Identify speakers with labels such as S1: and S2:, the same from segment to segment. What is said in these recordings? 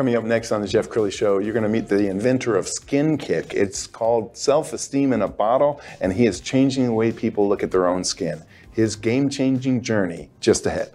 S1: Coming up next on the Jeff Crilley Show, you're going to meet the inventor of Skin Kick. It's called Self Esteem in a Bottle, and he is changing the way people look at their own skin. His game changing journey just ahead.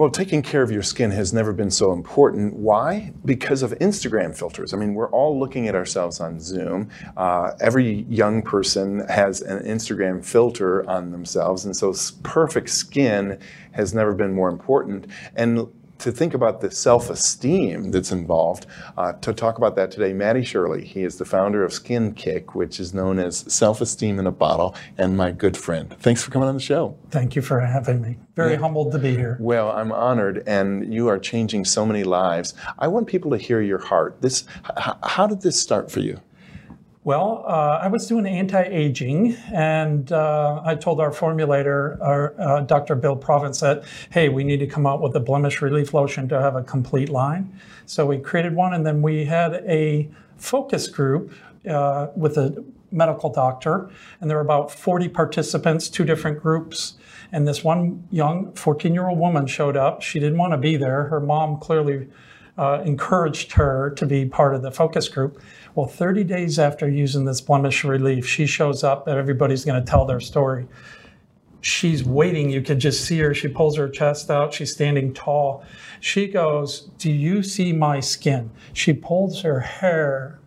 S1: Well, taking care of your skin has never been so important. Why? Because of Instagram filters. I mean, we're all looking at ourselves on Zoom. Uh, every young person has an Instagram filter on themselves, and so perfect skin has never been more important. And to think about the self-esteem that's involved. Uh, to talk about that today, Matty Schirle. He is the founder of Skin Kick, which is known as Self-Esteem in a Bottle, and my good friend. Thanks for coming on the show.
S2: Thank you for having me. Very yeah. humbled to be here.
S1: Well, I'm honored, and you are changing so many lives. I want people to hear your heart. This, how did this start for you?
S2: Well, uh, I was doing anti-aging, and uh, I told our formulator, our, uh, Dr. Bill Province, that hey, we need to come out with a blemish relief lotion to have a complete line. So we created one, and then we had a focus group uh, with a medical doctor, and there were about 40 participants, two different groups. And this one young 14-year-old woman showed up. She didn't want to be there. Her mom clearly uh, encouraged her to be part of the focus group. Well, 30 days after using this blemish relief, she shows up and everybody's going to tell their story. She's waiting. You can just see her. She pulls her chest out. She's standing tall. She goes, Do you see my skin? She pulls her hair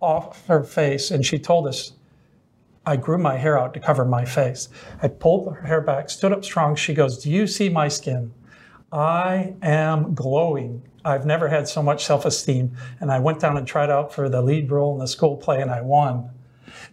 S2: off her face and she told us, I grew my hair out to cover my face. I pulled her hair back, stood up strong. She goes, Do you see my skin? I am glowing. I've never had so much self esteem. And I went down and tried out for the lead role in the school play and I won.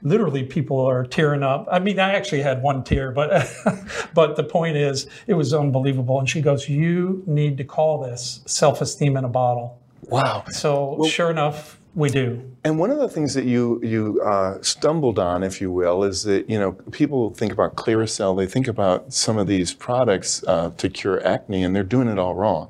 S2: Literally, people are tearing up. I mean, I actually had one tear, but but the point is, it was unbelievable. And she goes, "You need to call this self esteem in a bottle."
S1: Wow.
S2: So well, sure enough, we do.
S1: And one of the things that you you uh, stumbled on, if you will, is that you know people think about Clearasil, they think about some of these products uh, to cure acne, and they're doing it all wrong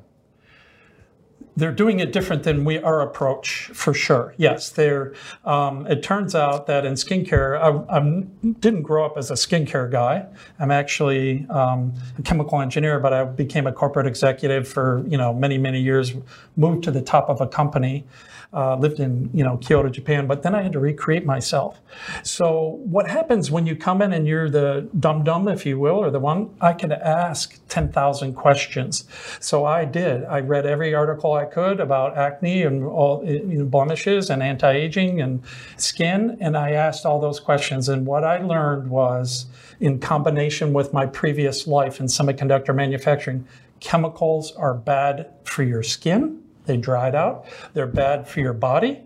S2: they're doing it different than we our approach for sure. Yes, they're. Um, it turns out that in skincare, I, I, didn't grow up as a skincare guy. I'm actually um, a chemical engineer, but I became a corporate executive for you know many many years. Moved to the top of a company uh, lived in you know Kyoto, Japan, but then I had to recreate myself. So what happens when you come in and you're the dum dum, if you will, or the one I could ask ten thousand questions. So I did. I read every article I could about acne and all you know, blemishes and anti-aging and skin, and I asked all those questions. And what I learned was, in combination with my previous life in semiconductor manufacturing, chemicals are bad for your skin they dried out. They're bad for your body.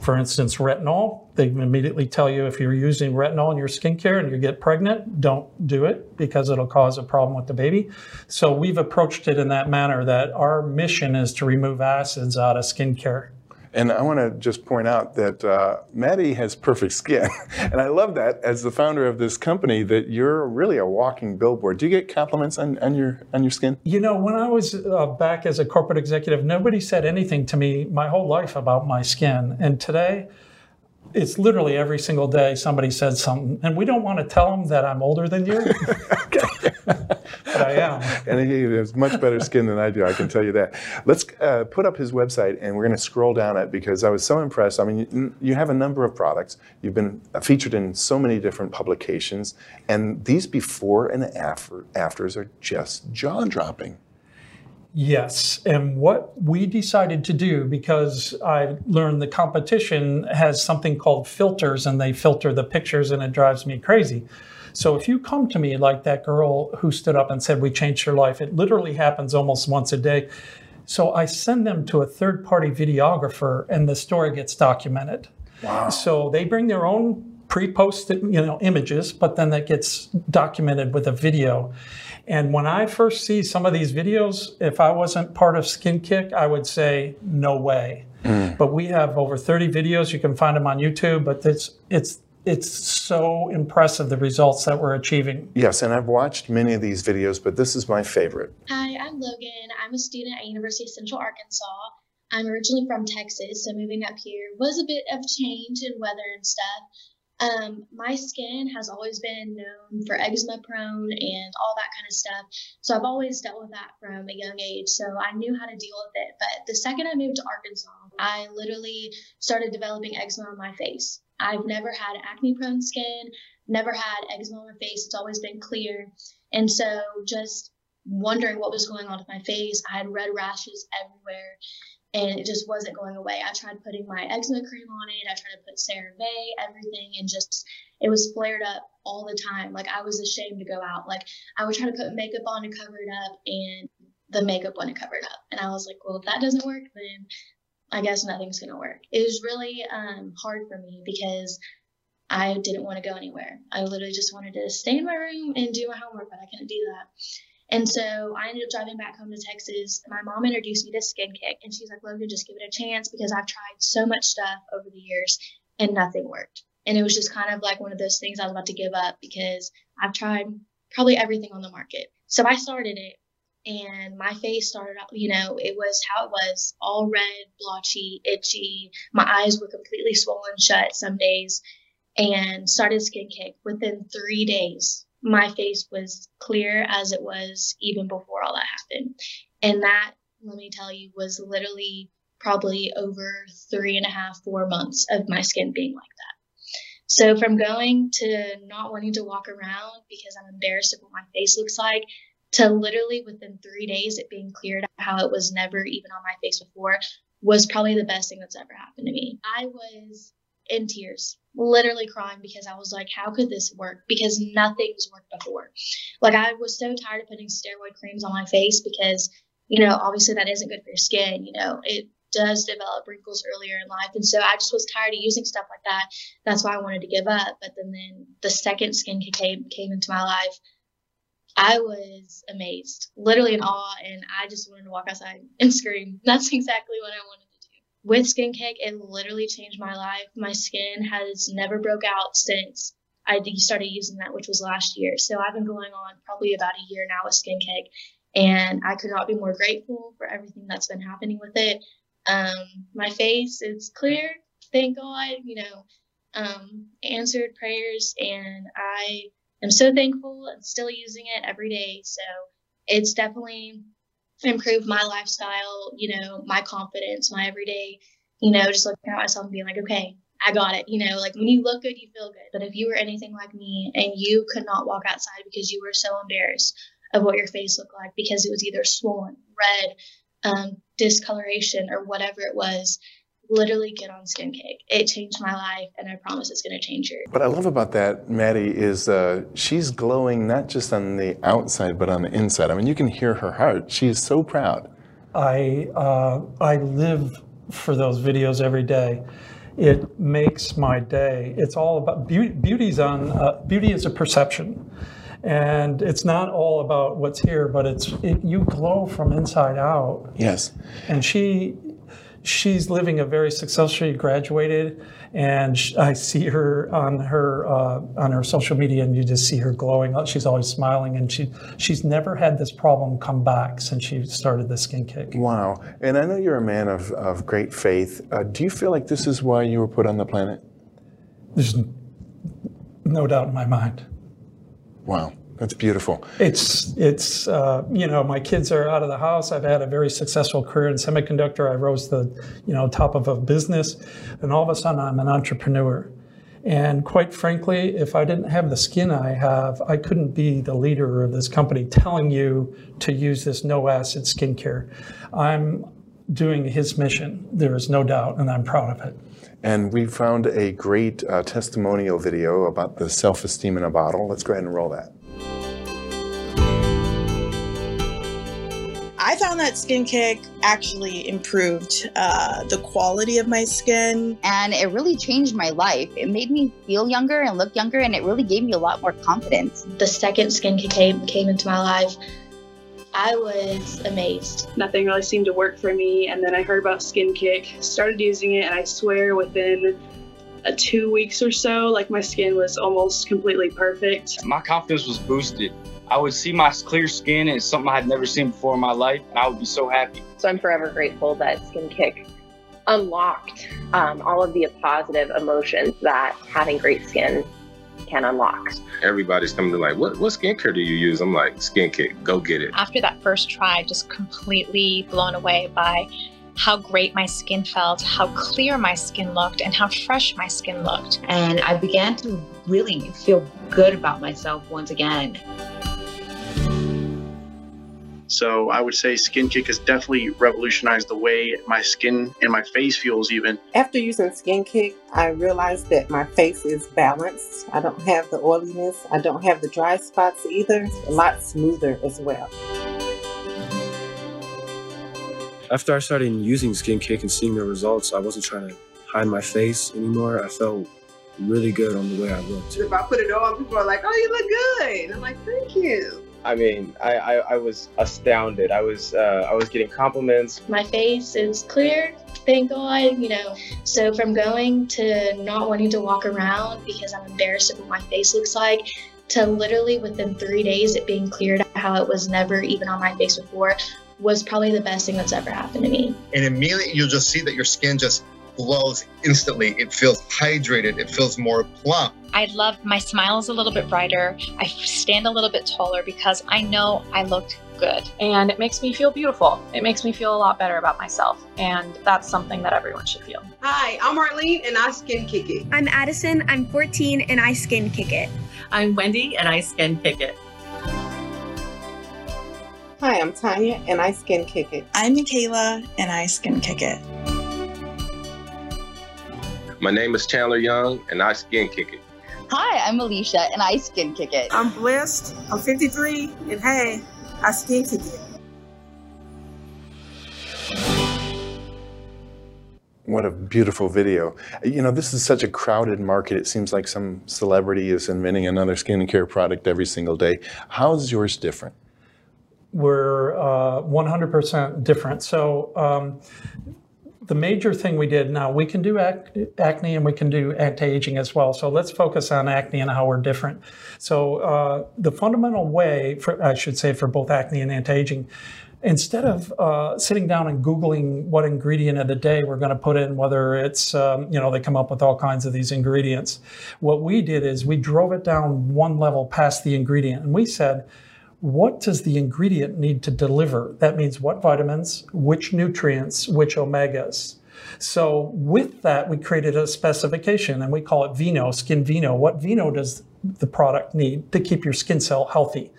S2: For instance, retinol, they immediately tell you if you're using retinol in your skincare and you get pregnant, don't do it because it'll cause a problem with the baby. So we've approached it in that manner that our mission is to remove acids out of skincare.
S1: And I want to just point out that uh, Matty has perfect skin. and I love that as the founder of this company that you're really a walking billboard. Do you get compliments on, on, your, on your skin?
S2: You know, when I was uh, back as a corporate executive, nobody said anything to me my whole life about my skin. And today, it's literally every single day somebody says something, and we don't want to tell them that I'm older than you, but I am.
S1: And he has much better skin than I do, I can tell you that. Let's uh, put up his website, and we're going to scroll down it because I was so impressed. I mean, you, you have a number of products. You've been featured in so many different publications, and these before and after afters are just jaw dropping.
S2: Yes. And what we decided to do, because I learned the competition has something called filters and they filter the pictures and it drives me crazy. So if you come to me like that girl who stood up and said, We changed her life, it literally happens almost once a day. So I send them to a third party videographer and the story gets documented. Wow. So they bring their own pre-posted you know images but then that gets documented with a video and when I first see some of these videos, if I wasn't part of Skin Kick, I would say, no way. Mm. But we have over 30 videos. You can find them on YouTube, but it's, it's, it's so impressive the results that we're achieving.
S1: Yes, and I've watched many of these videos, but this is my favorite.
S3: Hi, I'm Logan. I'm a student at University of Central Arkansas. I'm originally from Texas, so moving up here was a bit of change in weather and stuff. Um, my skin has always been known for eczema prone and all that kind of stuff. So I've always dealt with that from a young age. So I knew how to deal with it. But the second I moved to Arkansas, I literally started developing eczema on my face. I've never had acne prone skin, never had eczema on my face. It's always been clear. And so just wondering what was going on with my face, I had red rashes everywhere and it just wasn't going away. I tried putting my eczema cream on it. I tried to put CeraVe, everything, and just it was flared up all the time. Like I was ashamed to go out. Like I would try to put makeup on to cover it up, and the makeup wouldn't cover it up. And I was like, well, if that doesn't work, then I guess nothing's gonna work. It was really um, hard for me because I didn't want to go anywhere. I literally just wanted to stay in my room and do my homework, but I couldn't do that. And so I ended up driving back home to Texas. My mom introduced me to Skin Kick, and she's like, Logan, just give it a chance because I've tried so much stuff over the years and nothing worked. And it was just kind of like one of those things I was about to give up because I've tried probably everything on the market. So I started it, and my face started out, you know, it was how it was all red, blotchy, itchy. My eyes were completely swollen shut some days, and started Skin Kick within three days my face was clear as it was even before all that happened. And that, let me tell you, was literally probably over three and a half, four months of my skin being like that. So from going to not wanting to walk around because I'm embarrassed of what my face looks like to literally within three days it being cleared how it was never even on my face before was probably the best thing that's ever happened to me. I was in tears, literally crying because I was like, how could this work? Because nothing's worked before. Like, I was so tired of putting steroid creams on my face because, you know, obviously that isn't good for your skin. You know, it does develop wrinkles earlier in life. And so I just was tired of using stuff like that. That's why I wanted to give up. But then, then the second skin came, came into my life. I was amazed, literally in awe, and I just wanted to walk outside and scream. That's exactly what I wanted with Skin it literally changed my life. My skin has never broke out since I started using that, which was last year. So I've been going on probably about a year now with Skin and I could not be more grateful for everything that's been happening with it. Um, my face is clear, thank God. You know, um, answered prayers, and I am so thankful and still using it every day. So it's definitely improve my lifestyle, you know, my confidence, my everyday, you know, just looking at myself and being like, okay, I got it. You know, like when you look good, you feel good. But if you were anything like me and you could not walk outside because you were so embarrassed of what your face looked like because it was either swollen, red, um, discoloration, or whatever it was, literally get on Skin Kick It changed my life, and I promise it's going to change yours.
S1: What I love about that, Matty, is uh, she's glowing not just on the outside, but on the inside. I mean, you can hear her heart. She is so proud.
S2: I uh, I live for those videos every day. It makes my day. It's all about beauty. Beauty's on uh, beauty is a perception and it's not all about what's here, but it's it, you glow from inside out.
S1: Yes.
S2: And she she's living a very successful. She graduated, and I see her on her uh, on her social media, and you just see her glowing. She's always smiling, and she she's never had this problem come back since she started the Skin Kick.
S1: Wow! And I know you're a man of, of great faith. Uh, do you feel like this is why you were put on the planet?
S2: There's no doubt in my mind.
S1: Wow. That's beautiful.
S2: It's it's uh, you know my kids are out of the house. I've had a very successful career in semiconductor. I rose to the you know top of a business, and all of a sudden I'm an entrepreneur, And quite frankly, if I didn't have the skin I have, I couldn't be the leader of this company telling you to use this no acid skincare. I'm doing his mission, there is no doubt, and I'm proud of it.
S1: And we found a great uh, testimonial video about the self esteem in a bottle. Let's go ahead and roll that.
S4: I found that Skin Kick actually improved uh, the quality of my skin.
S5: And it really changed my life. It made me feel younger and look younger, and it really gave me a lot more confidence.
S3: The second Skin Kick came, came into my life, I was amazed.
S6: Nothing really seemed to work for me, and then I heard about Skin Kick, started using it, and I swear within a two weeks or so, like my skin was almost completely perfect.
S7: My confidence was boosted. I would see my clear skin as something I had never seen before in my life, and I would be so happy.
S8: So I'm forever grateful that Skin Kick unlocked um, all of the positive emotions that having great skin can unlock.
S9: Everybody's coming to like, what what skincare do you use? I'm like, Skin Kick, go get it.
S10: After that first try, just completely blown away by how great my skin felt, how clear my skin looked, and how fresh my skin looked.
S11: And I began to really feel good about myself once again.
S12: So I would say Skin Kick has definitely revolutionized the way my skin and my face feels even.
S13: After using Skin Kick, I realized that my face is balanced. I don't have the oiliness. I don't have the dry spots either. a lot smoother as well.
S14: After I started using Skin Kick and seeing the results, I wasn't trying to hide my face anymore. I felt really good on the way I looked.
S13: If I put it on, people are like, oh, you look good. I'm like, thank you.
S15: I mean, I, I, I was astounded. I was uh, I was getting compliments.
S3: My face is clear, thank God, you know. So from going to not wanting to walk around because I'm embarrassed of what my face looks like, to literally within three days it being cleared how it was never even on my face before was probably the best thing that's ever happened to me.
S16: And immediately you'll just see that your skin just glows instantly. It feels hydrated. It feels more plump.
S10: I love my smile is a little bit brighter. I stand a little bit taller because I know I looked good.
S6: And it makes me feel beautiful. It makes me feel a lot better about myself. And that's something that everyone should feel.
S13: Hi, I'm Arlene and I skin kick it.
S17: I'm Addison. I'm 14 and I skin kick it.
S18: I'm Wendy and I skin kick it.
S13: Hi, I'm Tanya and I skin kick it.
S4: I'm Michaela and I skin kick it.
S9: My name is Chandler Young, and I skin kick it.
S5: Hi, I'm Alicia, and I skin kick it.
S13: I'm blessed. I'm 53, and hey, I skin kick it.
S1: What a beautiful video. You know, this is such a crowded market. It seems like some celebrity is inventing another skincare product every single day. How's yours different?
S2: We're uh, 100% different. So, um, the major thing we did now we can do ac- acne and we can do anti-aging as well. So let's focus on acne and how we're different. So uh, the fundamental way for i should say for both acne and anti-aging instead of uh, sitting down and googling what ingredient of the day we're going to put in whether it's um, you know they come up with all kinds of these ingredients what we did is we drove it down one level past the ingredient. And we said what does the ingredient need to deliver? That means what vitamins, which nutrients, which omegas. So with that, we created a specification and we call it Vino, Skin Vino. What Vino does the product need to keep your skin cell healthy?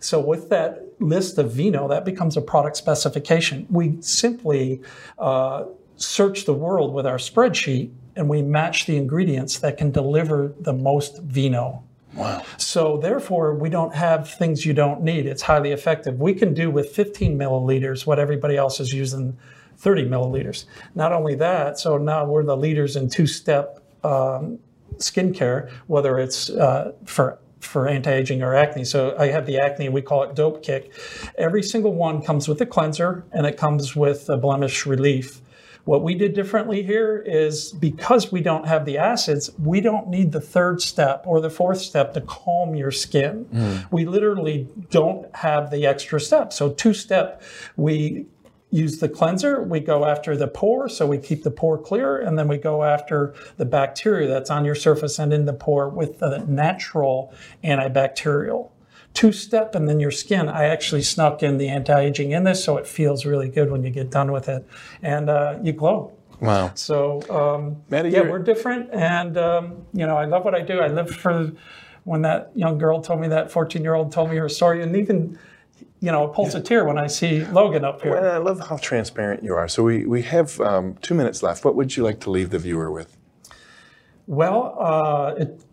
S2: So with that list of Vino, that becomes a product specification. We simply uh, search the world with our spreadsheet and we match the ingredients that can deliver the most Vino.
S1: Wow.
S2: So therefore, we don't have things you don't need. It's highly effective. We can do with 15 milliliters what everybody else is using 30 milliliters. Not only that, so now we're the leaders in two-step um, skincare, whether it's uh, for for anti-aging or acne. So I have the acne, we call it Dope Kick. Every single one comes with a cleanser and it comes with a blemish relief. What we did differently here is because we don't have the acids, we don't need the third step or the fourth step to calm your skin. Mm. We literally don't have the extra step. So, two step, we use the cleanser, we go after the pore, so we keep the pore clear, and then we go after the bacteria that's on your surface and in the pore with the natural antibacterial two step and then your skin. I actually snuck in the anti aging in this, so it feels really good when you get done with it, and uh, you glow.
S1: Wow.
S2: So, um,
S1: Matty,
S2: yeah, we're different. And, um, you know, I love what I do. I live for when that young girl told me that 14 year old told me her story. And even, you know, it pulls a tear when I see Logan up here.
S1: Well, I love how transparent you are. So we, we have um, two minutes left. What would you like to leave the viewer with?
S2: Well, uh, it, it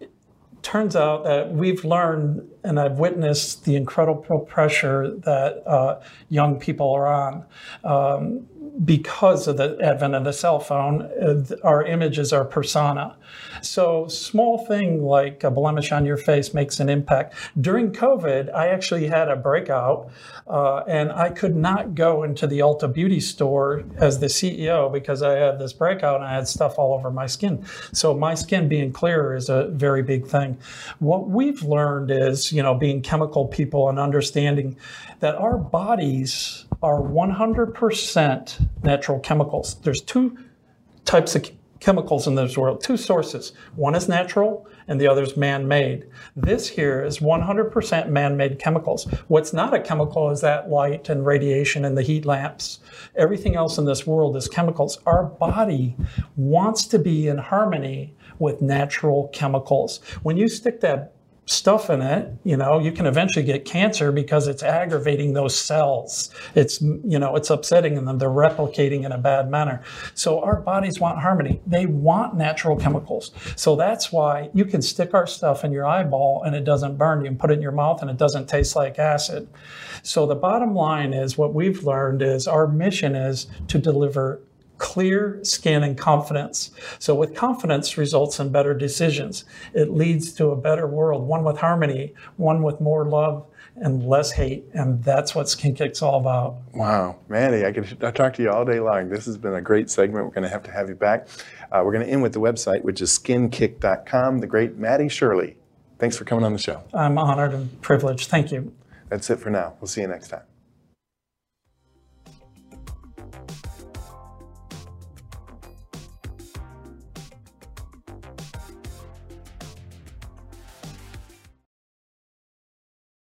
S2: turns out that we've learned, and I've witnessed the incredible pressure that uh, young people are on. Um, because of the advent of the cell phone, uh, our images our persona. So, small thing like a blemish on your face makes an impact. During COVID, I actually had a breakout, uh, and I could not go into the Ulta Beauty store as the CEO because I had this breakout and I had stuff all over my skin. So, my skin being clearer is a very big thing. What we've learned is, you know, being chemical people and understanding that our bodies are 100% natural chemicals. There's two types of chemicals in this world, two sources. One is natural and the other is man made. This here is 100% man made chemicals. What's not a chemical is that light and radiation and the heat lamps. Everything else in this world is chemicals. Our body wants to be in harmony with natural chemicals. When you stick that stuff in it, you know, you can eventually get cancer because it's aggravating those cells. It's, you know, it's upsetting them. They're replicating in a bad manner. So our bodies want harmony. They want natural chemicals. So that's why you can stick our stuff in your eyeball and it doesn't burn you and put it in your mouth and it doesn't taste like acid. So the bottom line is what we've learned is our mission is to deliver clear skin and confidence. So, with confidence results in better decisions. It leads to a better world, one with harmony, one with more love and less hate. And that's what Skin Kick's all about.
S1: Wow, Matty, I could I talk to you all day long. This has been a great segment. We're going to have to have you back. Uh, we're going to end with the website, which is skinkick.com. The great Matty Schirle. Thanks for coming on the show.
S2: I'm honored and privileged. Thank you.
S1: That's it for now. We'll see you next time.